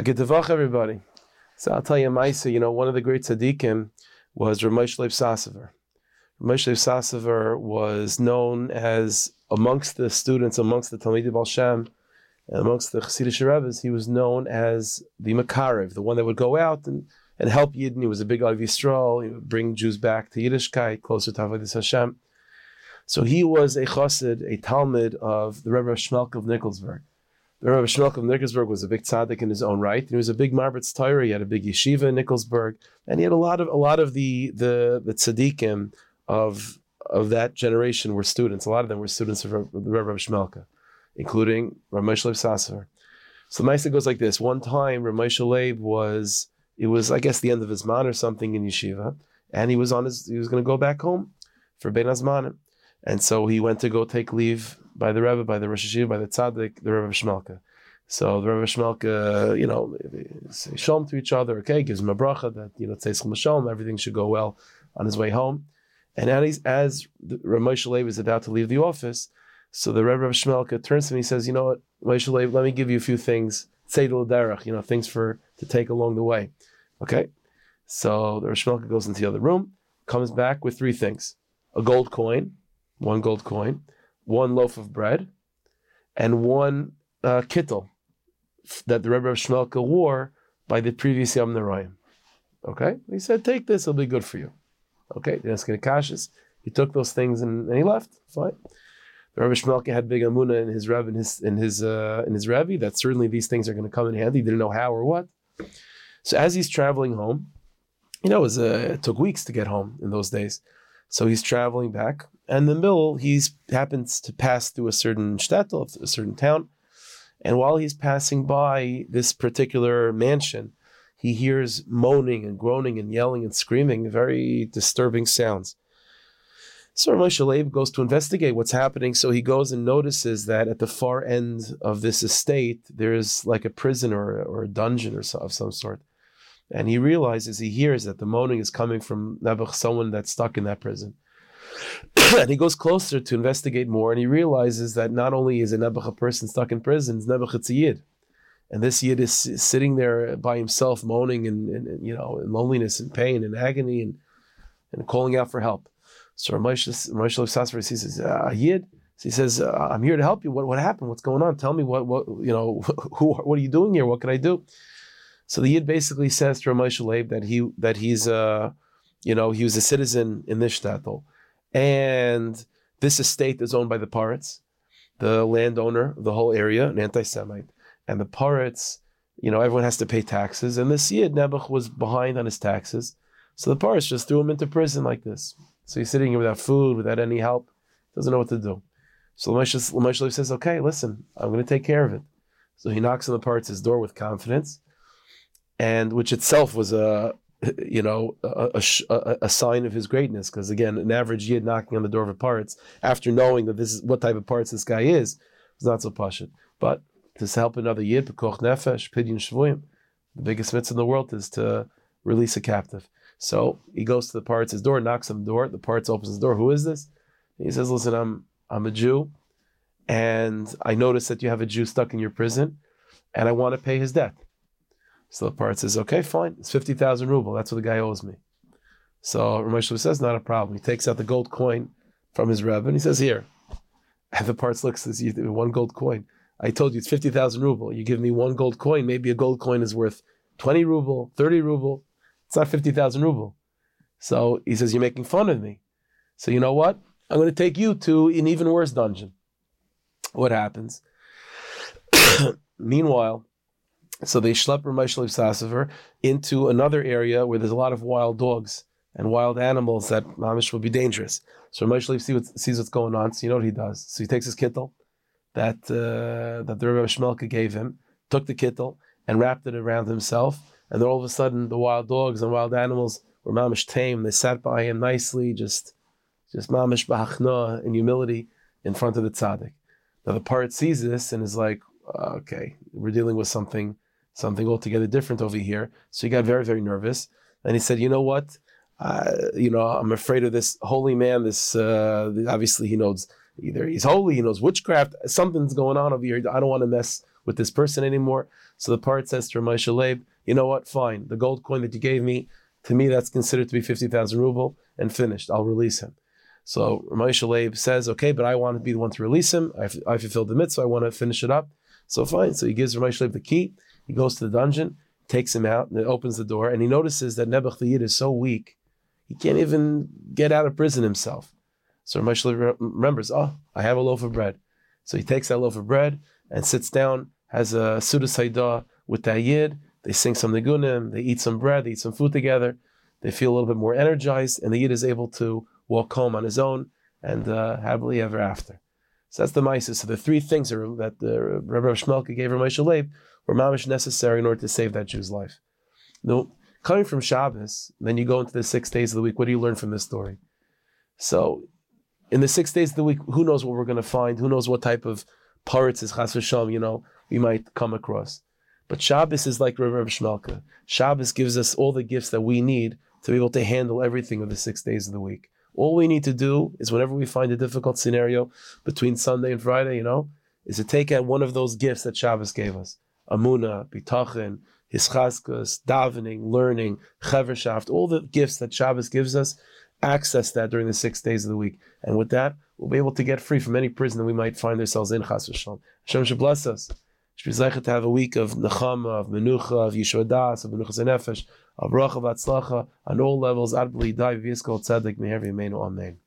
I get vach everybody. So I'll tell you, Maisa, you know, one of the great tzaddikim was Ramesh Leib Sassover. Ramesh Leib Sassover was known as, amongst the students, amongst the Talmidei Baal Shem, and amongst the Chassidish Rebbe's, he was known as the Makarev, the one that would go out and, and help Yidden. He was a big Avi Yisrael. He would bring Jews back to Yiddishkeit, closer to Avodah Hashem. So he was a chassid, a talmid of the Rebbe Shmelk of Nikolsburg. The Rebbe Shmelk of Nikolsburg was a big tzaddik in his own right, and he was a big Marbitz Torah. He had a big yeshiva in Nikolsburg, and he had a lot of a lot of the the the tzaddikim of of that generation were students. A lot of them were students of the Rebbe Shmelka, including Ramesh Leib Sasser. So the Maisa goes like this: One time, Ramesh Leib was it was I guess the end of his man or something in yeshiva, and he was on his he was going to go back home for Bein Hazmanim. And so he went to go take leave by the Rebbe, by the Rosh Yeshiva, by the Tzaddik, the Rebbe Shmelka. So the Rebbe Shmelka, you know, say shalom to each other, okay, gives him a bracha that, you know, tzeischel shalom, everything should go well on his way home. And as, as Ramesh Leib is about to leave the office, so the Rebbe Shmelka turns to me and he says, you know what, Ramesh Leib, let me give you a few things, tzedel derech, you know, things for to take along the way. Okay? So the Rebbe Shmelka goes into the other room, comes back with three things. A gold coin, one gold coin, one loaf of bread, and one uh, kittel that the Rebbe of Shmelka wore by the previous Yomim Noraim. Okay? He said, take this, it'll be good for you. Okay, that's going to kashis. He took those things and, and, he left. Fine. The Rebbe Shmelka had big amuna in his Rebbe, in his in his uh, in his Rebbe, that certainly these things are going to come in handy. He didn't know how or what. So as he's traveling home, you know, it, was, uh, it took weeks to get home in those days. So he's traveling back, and the mill he happens to pass through a certain shtetl, a certain town, and while he's passing by this particular mansion, he hears moaning and groaning and yelling and screaming, very disturbing sounds. So Moshe Leib goes to investigate what's happening. So he goes and notices that at the far end of this estate, there's like a prison or, or a dungeon or so, of some sort. And he realizes, he hears that the moaning is coming from Nebuch, someone that's stuck in that prison. and he goes closer to investigate more, and he realizes that not only is a Nebuch a person stuck in prison, it's Nebuch it's a Yid. And this Yid is sitting there by himself, moaning and, you know, in loneliness and pain and agony and, and calling out for help. So Ramesh Sasra says, uh, Yid, so he says, uh, I'm here to help you. What, what happened? What's going on? Tell me what, what, you know, who, what are you doing here? What can I do? So the Yid basically says to Ramesh Leib that he that he's uh, you know he was a citizen in this shtetl, and this estate is owned by the Poritz, the landowner of the whole area, an anti-Semite, and the Poritz, you know, everyone has to pay taxes, and this Yid Nebuch was behind on his taxes, so the Poritz just threw him into prison like this. So he's sitting here without food, without any help, doesn't know what to do. So Lamesh Leib says, "Okay, listen, I'm going to take care of it." So he knocks on the Poritz' door with confidence and which itself was a you know a, a, a sign of his greatness. Because again an average yid knocking on the door of a poritz after knowing that this is what type of poritz this guy is is not so pashut but to help another yid koch nefesh pidyon shvuyim the biggest mitzvah in the world is to release a captive. So he goes to the poritz door knocks on the door the poritz opens the door who is this? He says listen i'm i'm a jew and i notice that you have a jew stuck in your prison and i want to pay his debt so the part says, okay, fine, it's 50,000 ruble. That's what the guy owes me. So Ramesh says, not a problem. He takes out the gold coin from his Rebbe and he says, here. And the poritz looks, says, one gold coin. I told you it's 50,000 ruble. You give me one gold coin, maybe a gold coin is worth 20 ruble, 30 ruble. It's not 50,000 ruble. So he says, you're making fun of me. So you know what? I'm going to take you to an even worse dungeon. What happens? Meanwhile, so they schlep Ramesh Sassover into another area where there's a lot of wild dogs and wild animals that mamish will be dangerous. So Ramesh sees what's going on. So you know what he does. So he takes his kittel that uh, that the Rebbe Shmelka gave him, took the kittel and wrapped it around himself, and then all of a sudden the wild dogs and wild animals were mamish tame. They sat by him nicely, just just mamish b'achna in humility in front of the tzaddik. Now the part sees this and is like, okay, we're dealing with something something altogether different over here. So he got very, very nervous. And he said, you know what? Uh, you know, I'm afraid of this holy man. This uh, obviously he knows Either he's holy, he knows witchcraft, something's going on over here. I don't want to mess with this person anymore. So the part says to Ramesh Leib, you know what? Fine. The gold coin that you gave me, to me, that's considered to be 50,000 ruble and finished. I'll release him. So Ramesh Leib says, okay, but I want to be the one to release him. I, I fulfilled the mitzvah. I want to finish it up. So fine. So he gives Ramesh Leib the key. He goes to the dungeon, takes him out, and opens the door. And he notices that Nebuch the is so weak, he can't even get out of prison himself. So Leib remembers, oh, I have a loaf of bread. So he takes that loaf of bread and sits down, has a Sudas Haidah with the Yid. They sing some nigunim, they eat some bread, they eat some food together. They feel a little bit more energized, and the Yid is able to walk home on his own and uh, happily ever after. So that's the Mises. So the three things that the Rabbi Shmelka gave Ramesh Leib were mamish necessary in order to save that Jew's life. No, coming from Shabbos, then you go into the six days of the week. What do you learn from this story? So, in the six days of the week, who knows what we're going to find? Who knows what type of poritz is chas v'sham, you know, we might come across. But Shabbos is like Rabbi Shmelka. Shabbos gives us all the gifts that we need to be able to handle everything of the six days of the week. All we need to do is whenever we find a difficult scenario between Sunday and Friday, you know, is to take out one of those gifts that Shabbos gave us. Amuna, Bitachon, Hischaskas, davening, learning, Chevershaft, all the gifts that Shabbos gives us, access that during the six days of the week. And with that, we'll be able to get free from any prison that we might find ourselves in, Chas Hashem should bless us. Should to have a week of Nechama, of Menucha, of Yeshua Das, of Menucha Zenefesh, of Bracha, of Atzlacha, on all levels, Ad B'li Dai, V'yiskol Tzedek, Meher V'yemeinu, Amen.